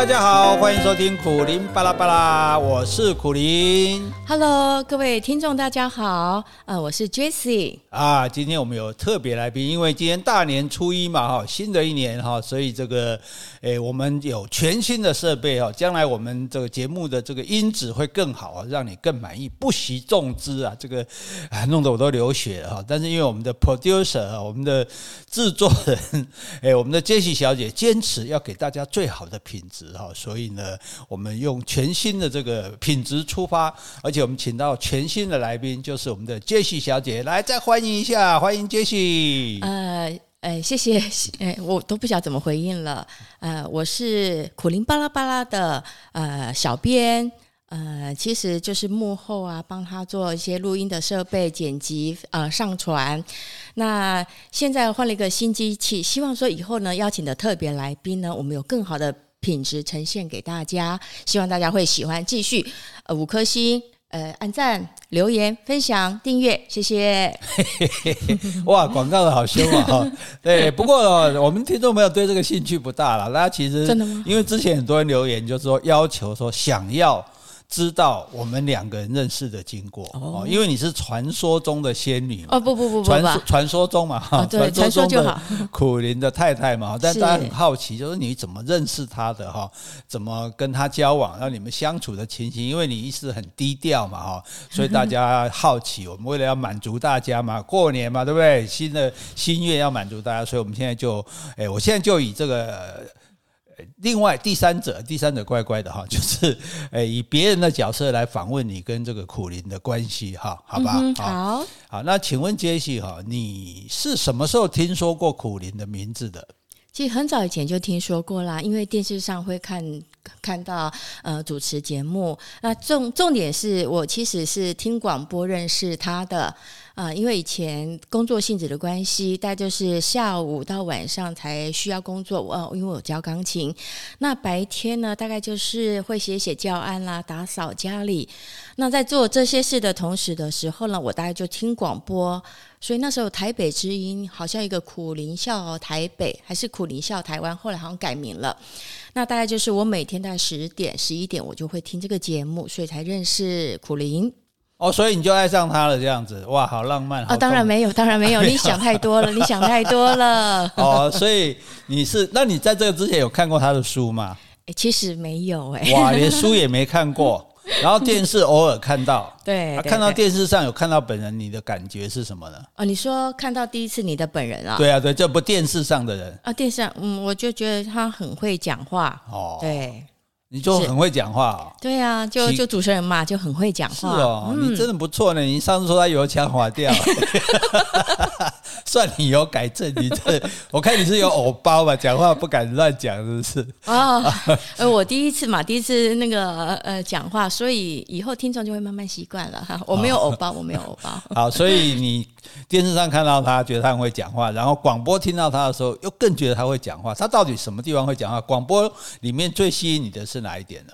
大家好，欢迎收听苦林巴拉巴拉，我是苦林。Hello，各位听众，大家好，呃，我是 Jessie。啊，今天我们有特别来宾，因为今天大年初一嘛，哈，新的一年哈，所以这个，诶，我们有全新的设备哈，将来我们这个节目的这个音质会更好啊，让你更满意，不惜重资啊，这个啊，弄得我都流血了哈。但是因为我们的 producer 啊，我们的制作人，诶，我们的 Jessie 小姐坚持要给大家最好的品质哈，所以呢，我们用全新的这个品质出发，而且我们请到全新的来宾，就是我们的杰西小姐，来再欢迎一下，欢迎杰西。呃，哎，谢谢，哎，我都不晓得怎么回应了。呃，我是苦灵巴拉巴拉的呃小编，呃，其实就是幕后啊，帮他做一些录音的设备剪辑，呃，上传。那现在换了一个新机器，希望说以后呢，邀请的特别来宾呢，我们有更好的品质呈现给大家，希望大家会喜欢，继续呃五颗星，呃按赞、留言、分享、订阅，谢谢。哇，广告的好凶啊！哈，对，不过我们听众朋友对这个兴趣不大了，那其实真的吗？因为之前很多人留言就是说要求说想要。知道我们两个人认识的经过哦，因为你是传说中的仙女哦，不不不不，传说传说中嘛哈，传说就好。苦林的太太嘛，但大家很好奇，就是你怎么认识她的哈？怎么跟她交往？然后你们相处的情形，因为你一直很低调嘛哈，所以大家好奇。我们为了要满足大家嘛，过年嘛，对不对？新的心愿要满足大家，所以我们现在就，哎，我现在就以这个。另外，第三者，第三者乖乖的哈，就是诶，以别人的角色来访问你跟这个苦林的关系哈，好吧？嗯、好，好，那请问杰西哈，你是什么时候听说过苦林的名字的？其实很早以前就听说过啦，因为电视上会看看到呃主持节目。那重重点是我其实是听广播认识他的。啊、因为以前工作性质的关系，大概就是下午到晚上才需要工作。我、因为我教钢琴，那白天呢，大概就是会写写教案啦，打扫家里。那在做这些事的同时的时候呢，我大概就听广播。所以那时候台北之音好像一个苦林笑台北，还是苦林笑台湾，后来好像改名了。那大概就是我每天大概十点、十一点，我就会听这个节目，所以才认识苦林。哦，所以你就爱上他了，这样子哇，好浪漫。哦，当然没有，当然 没有，你想太多了，你想太多了。哦，所以你是，那你在这个之前有看过他的书吗？诶，其实没有诶。哇，连书也没看过，然后电视偶尔看到。对，啊，看到电视上有看到本人，你的感觉是什么呢？哦，你说看到第一次你的本人啊？对啊，对，这不电视上的人啊，电视上，嗯，我就觉得他很会讲话。哦，对。你就很会讲话哦，对啊，就就主持人嘛，就很会讲话。是哦，你真的不错呢。你上次说他油腔滑调，算你有改正。你这，我看你是有偶包吧？讲话不敢乱讲，是不是？哦，呃，我第一次嘛，第一次那个呃讲话，所以以后听众就会慢慢习惯了哈。我没有偶包，我没有偶包。好，所以你电视上看到他，觉得他很会讲话，然后广播听到他的时候，又更觉得他会讲话。他到底什么地方会讲话？广播里面最吸引你的是哪一点呢？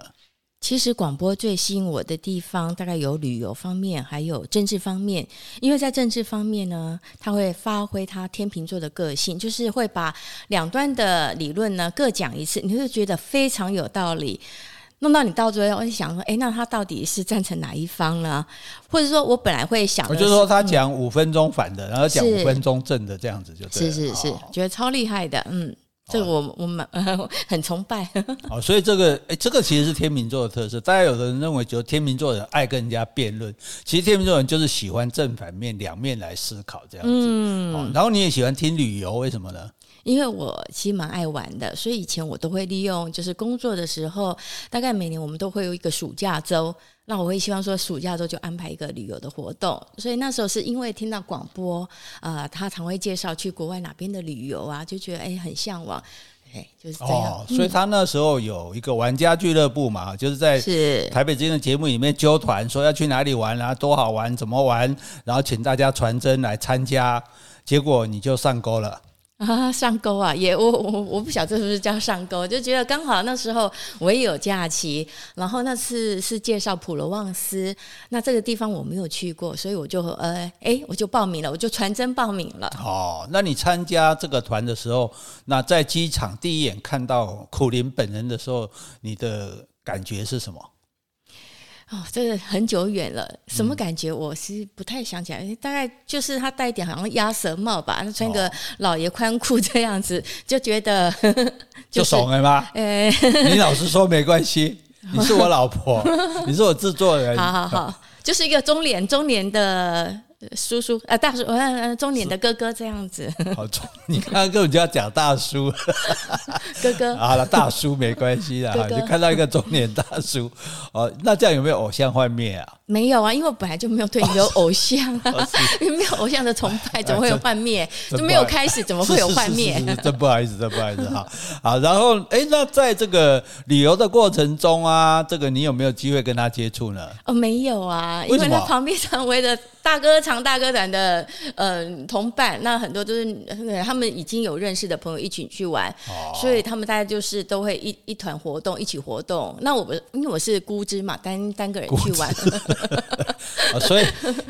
其实广播最吸引我的地方，大概有旅游方面，还有政治方面。因为在政治方面呢，他会发挥他天秤座的个性，就是会把两端的理论呢各讲一次，你会觉得非常有道理。弄到你到最后，我就想说，哎，那他到底是赞成哪一方呢？或者说我本来会想，我就说他讲五分钟反的，嗯、然后讲五分钟正的，这样子就对了。是是是，哦、觉得超厉害的，嗯。这个我我蛮、呃、很崇拜。哦，所以这个诶，这个其实是天秤座的特色。大家有的人认为，就天秤座人爱跟人家辩论，其实天秤座人就是喜欢正反面两面来思考这样子。嗯、哦，然后你也喜欢听旅游，为什么呢？因为我其实蛮爱玩的，所以以前我都会利用，就是工作的时候，大概每年我们都会有一个暑假周，那我会希望说暑假周就安排一个旅游的活动。所以那时候是因为听到广播，啊、呃，他常会介绍去国外哪边的旅游啊，就觉得哎很向往，哎就是这样。哦，所以他那时候有一个玩家俱乐部嘛，就是在台北之音的节目里面揪团，说要去哪里玩啊，多好玩，怎么玩，然后请大家传真来参加，结果你就上钩了。啊，上钩啊，也我我我不晓得是不是叫上钩，就觉得刚好那时候我也有假期，然后那次是介绍普罗旺斯，那这个地方我没有去过，所以我就呃哎我就报名了，我就传真报名了。哦，那你参加这个团的时候，那在机场第一眼看到苦林本人的时候，你的感觉是什么？哦，真的很久远了，什么感觉？我是不太想起来，嗯、大概就是他戴一点好像鸭舌帽吧，穿个老爷宽裤这样子，就觉得、就是、就怂了吗？哎，你老实说没关系，你是我老婆，你是我制作人，好好好，就是一个中年中年的。叔叔，呃，大叔，呃，中年的哥哥这样子。好，你刚刚根本就要讲大叔，哥哥。好了，大叔没关系啦，哥哥就看到一个中年大叔。哦，那这样有没有偶像幻灭啊？没有啊，因为我本来就没有对你有偶像啊，因为没有偶像的崇拜，怎么会有幻灭？就没有开始，怎么会有幻灭？真不好意思，真不好意思哈。好，然后，哎，那在这个旅游的过程中啊，这个你有没有机会跟他接触呢？哦，没有啊，因为他旁边常围着。大哥长大哥团的呃同伴，那很多都是他们已经有认识的朋友一起去玩，哦、所以他们大家就是都会一一团活动，一起活动。那我们因为我是孤枝嘛，单单个人去玩，哦、所以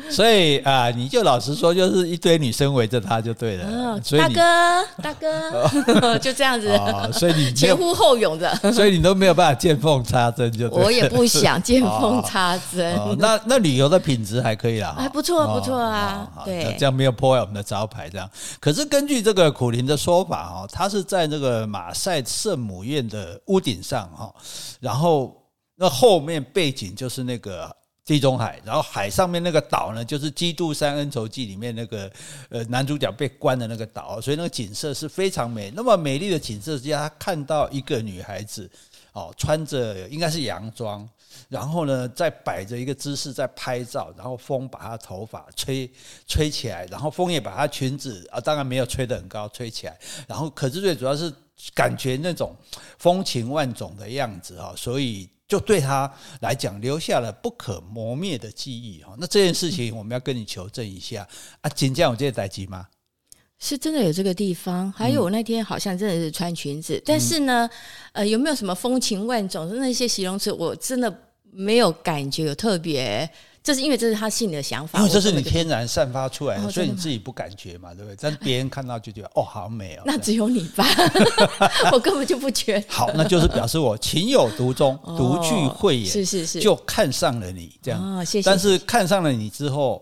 所以啊、呃，你就老实说，就是一堆女生围着他就对了。哦、所以大哥 大哥 就这样子，哦、所以你前呼后拥的，所以你都没有办法见缝插针，就。我也不想见缝插针。那那旅游的品质还可以啦，还不。错不错啊，哦、对，这样没有破坏我们的招牌。这样，可是根据这个苦林的说法哦，他是在那个马赛圣母院的屋顶上哈，然后那后面背景就是那个地中海，然后海上面那个岛呢，就是《基督山恩仇记》里面那个呃男主角被关的那个岛，所以那个景色是非常美。那么美丽的景色之下，他看到一个女孩子哦，穿着应该是洋装。然后呢，再摆着一个姿势在拍照，然后风把她头发吹吹起来，然后风也把她裙子啊，当然没有吹得很高，吹起来。然后可是最主要是感觉那种风情万种的样子哈，所以就对他来讲留下了不可磨灭的记忆哈。那这件事情我们要跟你求证一下啊，锦江有这个代志吗？是真的有这个地方，还有我那天好像真的是穿裙子，但是呢，呃，有没有什么风情万种？那些形容词我真的。没有感觉有特别，这是因为这是他心里的想法，因为这是你天然散发出来的，所以你自己不感觉嘛，对不对？但别人看到就觉得哦，好美哦。那只有你吧，我根本就不觉得。好，那就是表示我情有独钟，独具慧眼，是是是，就看上了你这样。哦，谢谢。但是看上了你之后，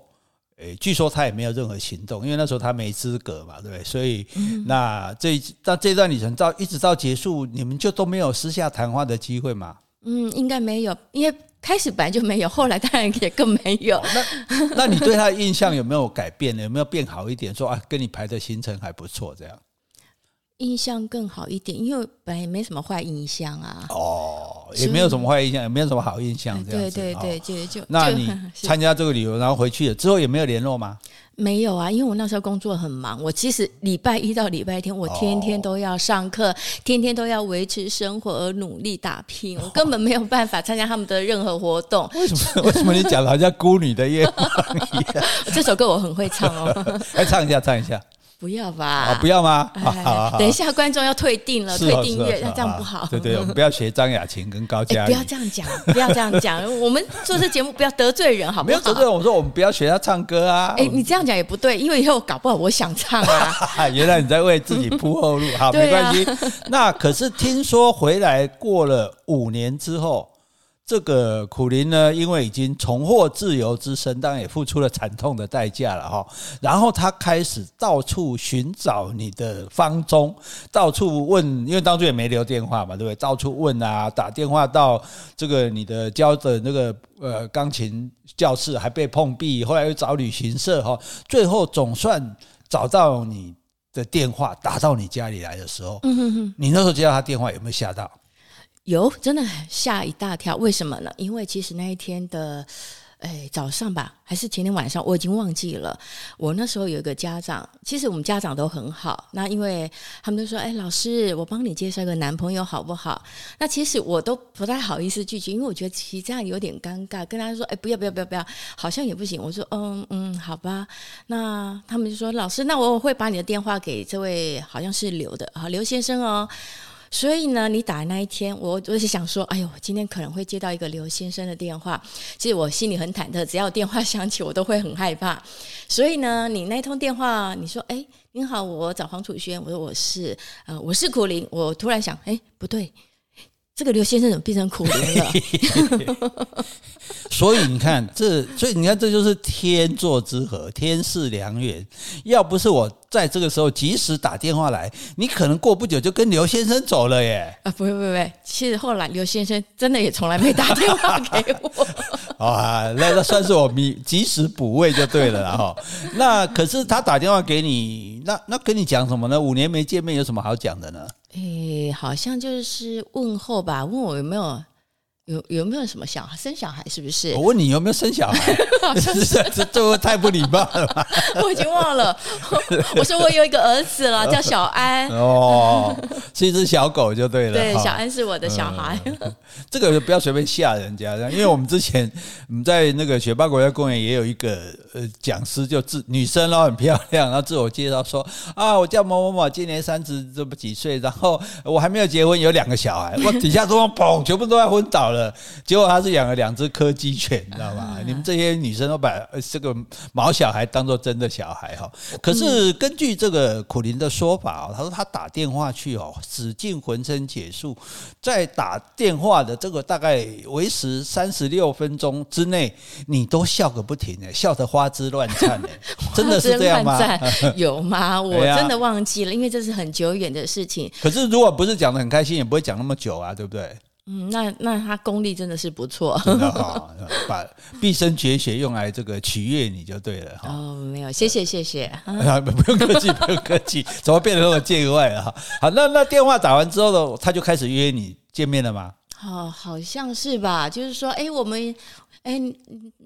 诶，据说他也没有任何行动，因为那时候他没资格嘛，对不对？所以那这那这段旅程到一直到结束，你们就都没有私下谈话的机会吗？嗯，应该没有，因为开始本来就没有，后来当然也更没有。那 那你对他的印象有没有改变呢？有没有变好一点？说啊，跟你排的行程还不错，这样。印象更好一点，因为本来也没什么坏印象啊。哦，也没有什么坏印象，也没有什么好印象，这样子。对对对，就就。那你 参加这个旅游，然后回去了之后，也没有联络吗？没有啊，因为我那时候工作很忙。我其实礼拜一到礼拜天，我天天都要上课，哦、天天都要维持生活而努力打拼，我根本没有办法参加他们的任何活动。为什么？为什么你讲的好像孤女的愿望一样？这首歌我很会唱哦，来唱一下，唱一下。不要吧？啊不要吗？等一下，观众要退订了，退订阅，那这样不好。对对，我们不要学张雅琴跟高嘉。不要这样讲，不要这样讲。我们做这节目不要得罪人，好不好？没有得罪人，我说我们不要学他唱歌啊。哎，你这样讲也不对，因为以后搞不好我想唱啊。原来你在为自己铺后路，好，没关系。那可是听说回来过了五年之后。这个苦林呢，因为已经重获自由之身，当然也付出了惨痛的代价了哈。然后他开始到处寻找你的芳踪，到处问，因为当初也没留电话嘛，对不对？到处问啊，打电话到这个你的教的那个呃钢琴教室，还被碰壁。后来又找旅行社哈，最后总算找到你的电话，打到你家里来的时候，嗯哼哼，你那时候接到他电话有没有吓到？有，真的吓一大跳。为什么呢？因为其实那一天的，哎，早上吧，还是前天晚上，我已经忘记了。我那时候有一个家长，其实我们家长都很好。那因为他们都说：“哎，老师，我帮你介绍一个男朋友好不好？”那其实我都不太好意思拒绝，因为我觉得其实这样有点尴尬。跟他说：“哎，不要不要不要不要，好像也不行。”我说：“嗯嗯，好吧。”那他们就说：“老师，那我会把你的电话给这位好像是刘的好，刘先生哦。”所以呢，你打的那一天，我我是想说，哎呦，今天可能会接到一个刘先生的电话。其实我心里很忐忑，只要电话响起，我都会很害怕。所以呢，你那通电话，你说，哎，您好，我找黄楚轩。我说我是，呃，我是苦苓。我突然想，哎，不对。这个刘先生怎么变成苦人了？所以你看，这所以你看，这就是天作之合，天赐良缘。要不是我在这个时候及时打电话来，你可能过不久就跟刘先生走了耶。啊，不会不会不会，其实后来刘先生真的也从来没打电话给我。啊，那那算是我及及时补位就对了啦哈。那可是他打电话给你，那那跟你讲什么呢？五年没见面，有什么好讲的呢？诶，好像就是问候吧，问我有没有有有没有什么小孩生小孩，是不是？我问你有没有生小孩？这这这太不礼貌了？我已经忘了。我说我有一个儿子了，叫小安。哦，是一只小狗就对了。对，小安是我的小孩。嗯、这个不要随便吓人家，因为我们之前我们在那个雪霸国家公园也有一个。呃，讲师就自女生咯，很漂亮，然后自我介绍说啊，我叫某某某，今年三十这么几岁，然后我还没有结婚，有两个小孩，我底下都砰，全部都要昏倒了。结果他是养了两只柯基犬，你知道吗？你们这些女生都把这个毛小孩当做真的小孩哈。可是根据这个苦林的说法，他说他打电话去哦，使尽浑身解数，在打电话的这个大概维持三十六分钟之内，你都笑个不停诶，笑得花。枝乱颤，真的是这样吗？有吗？我真的忘记了，因为这是很久远的事情。可是如果不是讲的很开心，也不会讲那么久啊，对不对？嗯，那那他功力真的是不错，把毕生绝学用来这个取悦你就对了哈。哦，没有，谢谢谢谢，啊、不用客气，不用客气，怎么变得那么见外了哈？好，那那电话打完之后呢，他就开始约你见面了吗？哦，好像是吧，就是说，哎，我们。哎，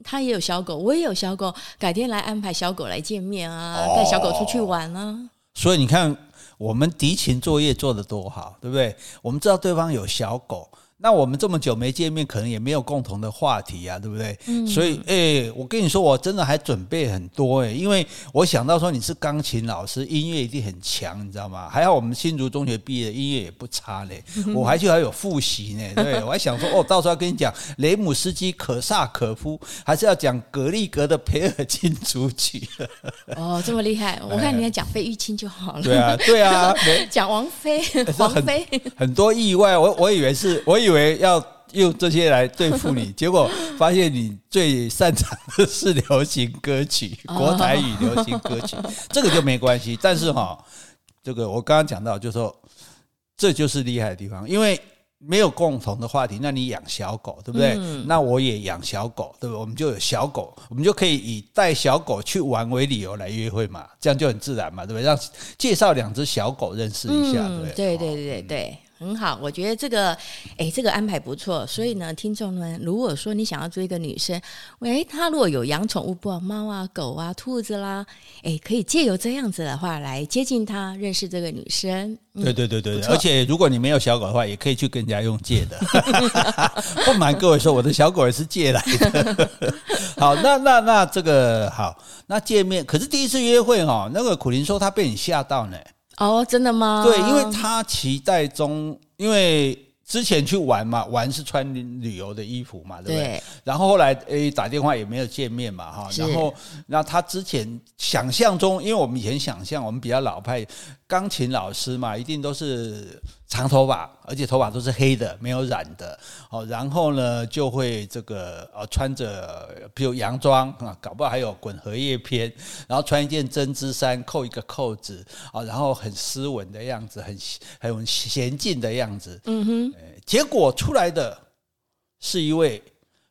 他也有小狗，我也有小狗，改天来安排小狗来见面啊，带小狗出去玩啊。所以你看，我们敌情作业做得多好，对不对？我们知道对方有小狗。那我们这么久没见面，可能也没有共同的话题啊，对不对？嗯、所以，哎、欸，我跟你说，我真的还准备很多哎、欸，因为我想到说你是钢琴老师，音乐一定很强，你知道吗？还好我们新竹中学毕业，音乐也不差嘞，我还去还有复习呢，对，我还想说，哦，到时候要跟你讲雷姆斯基、可萨可夫，还是要讲格里格的培尔金组曲。哦，这么厉害！我看你要讲费玉清就好了。对啊，对啊，讲王菲，王菲很，很多意外，我我以为是，我以。以为要用这些来对付你，结果发现你最擅长的是流行歌曲，国台语流行歌曲，这个就没关系。但是哈，这个我刚刚讲到，就是说这就是厉害的地方，因为没有共同的话题。那你养小狗，对不对？那我也养小狗，对不对？我们就有小狗，我们就可以以带小狗去玩为理由来约会嘛，这样就很自然嘛，对不对？让介绍两只小狗认识一下，对对对对对。很好，我觉得这个，哎，这个安排不错。所以呢，听众们，如果说你想要追一个女生，喂，她如果有养宠物，不管猫啊、狗啊、兔子啦，哎，可以借由这样子的话来接近她，认识这个女生。嗯、对对对对，而且如果你没有小狗的话，也可以去跟人家用借的。不瞒各位说，我的小狗也是借来的。好，那那那这个好，那见面可是第一次约会哈，那个苦苓说他被你吓到呢。哦，真的吗？对，因为他期待中，因为之前去玩嘛，玩是穿旅游的衣服嘛，对不对？对，然后后来诶打电话也没有见面嘛，哈。然后那他之前想象中，因为我们以前想象我们比较老派，钢琴老师嘛，一定都是。长头发，而且头发都是黑的，没有染的。哦，然后呢，就会这个呃，穿着比如洋装啊，搞不好还有滚荷叶边，然后穿一件针织衫，扣一个扣子啊，然后很斯文的样子，很很娴静的样子。嗯哼，结果出来的是一位。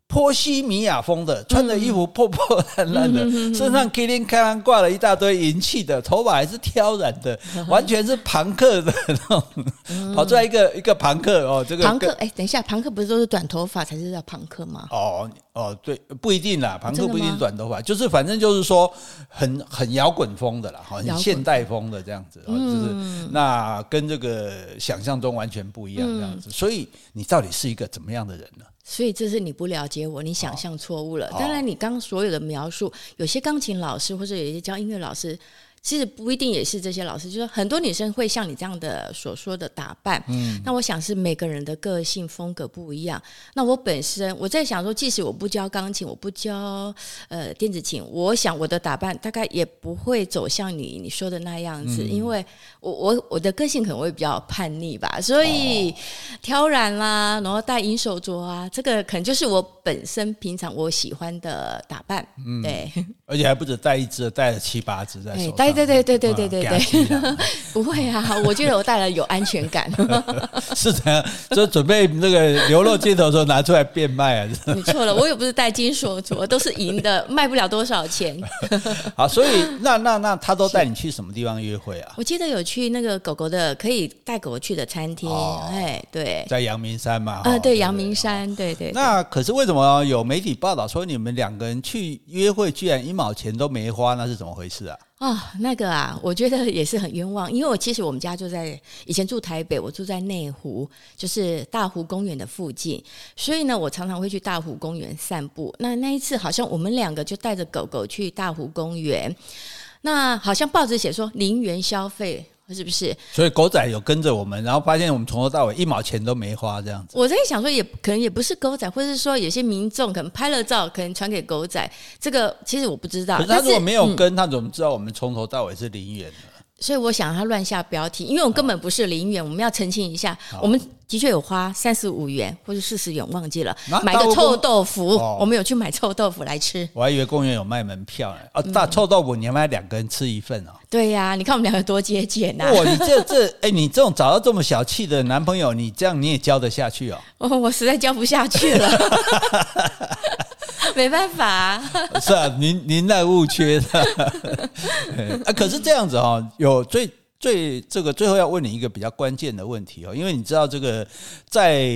波西米亚风的，穿着衣服破破烂烂的，嗯、身上叮叮当当挂了一大堆银器的，头发还是挑染的，完全是朋克的那种，嗯、跑出来一个一个朋克哦，这个朋克哎，等一下，朋克不是都是短头发才是叫朋克吗？哦。哦，对，不一定啦，庞克不一定短头发，就是反正就是说很很摇滚风的啦，好，很现代风的这样子，嗯、就是那跟这个想象中完全不一样这样子。嗯、所以你到底是一个怎么样的人呢？所以这是你不了解我，你想象错误了。哦、当然，你刚刚所有的描述，有些钢琴老师或者有些教音乐老师。其实不一定也是这些老师，就是很多女生会像你这样的所说的打扮。嗯，那我想是每个人的个性风格不一样。那我本身我在想说，即使我不教钢琴，我不教呃电子琴，我想我的打扮大概也不会走向你你说的那样子，嗯、因为我我我的个性可能会比较叛逆吧，所以挑染啦，然后戴银手镯啊，这个可能就是我本身平常我喜欢的打扮。嗯，对，而且还不止带一只，带了七八只在手上。对对对对对对对对，不会啊！我觉得我带了有安全感。是这样，就准备那个流落街头的时候拿出来变卖啊！你错了，我又不是带金锁镯，都是银的，卖不了多少钱。好，所以那那那他都带你去什么地方约会啊？我记得有去那个狗狗的可以带狗狗去的餐厅，哎，对，在阳明山嘛。啊，对，阳明山，对对。那可是为什么有媒体报道说你们两个人去约会居然一毛钱都没花？那是怎么回事啊？啊、哦，那个啊，我觉得也是很冤枉，因为我其实我们家住在以前住台北，我住在内湖，就是大湖公园的附近，所以呢，我常常会去大湖公园散步。那那一次好像我们两个就带着狗狗去大湖公园，那好像报纸写说零元消费。是不是？所以狗仔有跟着我们，然后发现我们从头到尾一毛钱都没花这样子。我在想说，也可能也不是狗仔，或者是说有些民众可能拍了照，可能传给狗仔。这个其实我不知道。可是他如果没有跟，他怎么知道我们从头到尾是零元的？所以我想他乱下标题，因为我们根本不是零元，我们要澄清一下，我们的确有花三十五元或者四十元，忘记了，买个臭豆腐，我们有去买臭豆腐来吃。我还以为公园有卖门票呢。哦，大臭豆腐你要买两个人吃一份哦。对呀，你看我们两个多节俭呐！哇，你这这哎，你这种找到这么小气的男朋友，你这样你也交得下去哦？哦，我实在交不下去了。没办法、啊，是啊，您您那误缺的 啊。可是这样子哈，有最最这个最后要问你一个比较关键的问题哦，因为你知道这个在。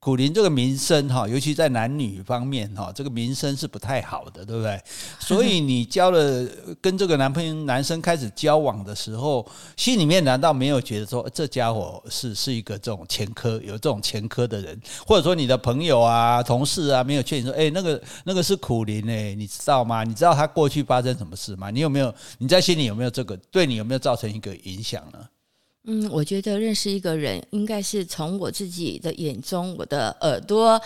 苦林这个名声哈，尤其在男女方面哈，这个名声是不太好的，对不对？所以你交了跟这个男朋友男生开始交往的时候，心里面难道没有觉得说这家伙是是一个这种前科，有这种前科的人？或者说你的朋友啊、同事啊，没有劝你说，哎，那个那个是苦林哎，你知道吗？你知道他过去发生什么事吗？你有没有你在心里有没有这个对你有没有造成一个影响呢？嗯，我觉得认识一个人，应该是从我自己的眼中、我的耳朵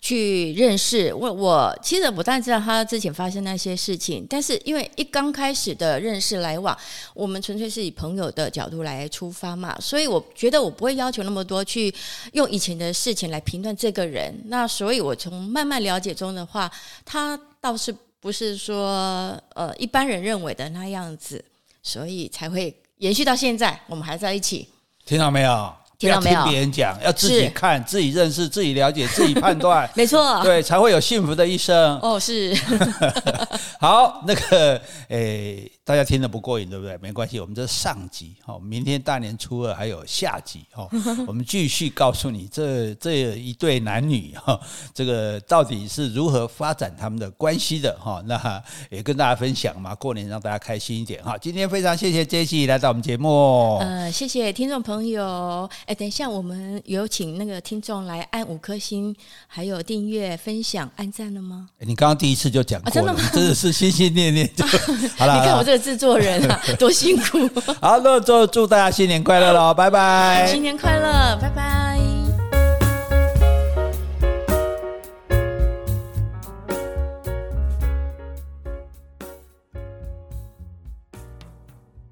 去认识。我我其实我当然知道他之前发生那些事情，但是因为一刚开始的认识来往，我们纯粹是以朋友的角度来出发嘛，所以我觉得我不会要求那么多，去用以前的事情来评断这个人。那所以，我从慢慢了解中的话，他倒是不是说呃一般人认为的那样子，所以才会。延续到现在，我们还在一起。听到没有？听到没有？听别人讲，要自己看、自己认识、自己了解、自己判断。没错，对，才会有幸福的一生。哦，是。好，那个，诶。大家听得不过瘾，对不对？没关系，我们这是上集哈，明天大年初二还有下集哈，我们继续告诉你这这一对男女哈，这个到底是如何发展他们的关系的哈。那也跟大家分享嘛，过年让大家开心一点哈。今天非常谢谢 Jessie 来到我们节目，呃，谢谢听众朋友。哎，等一下，我们有请那个听众来按五颗星，还有订阅、分享、按赞了吗？你刚刚第一次就讲过了，真的吗？真的是心心念念就好了。你看我这个。制作人啊，多辛苦！好，那就祝大家新年快乐喽，拜拜！新年快乐，拜拜。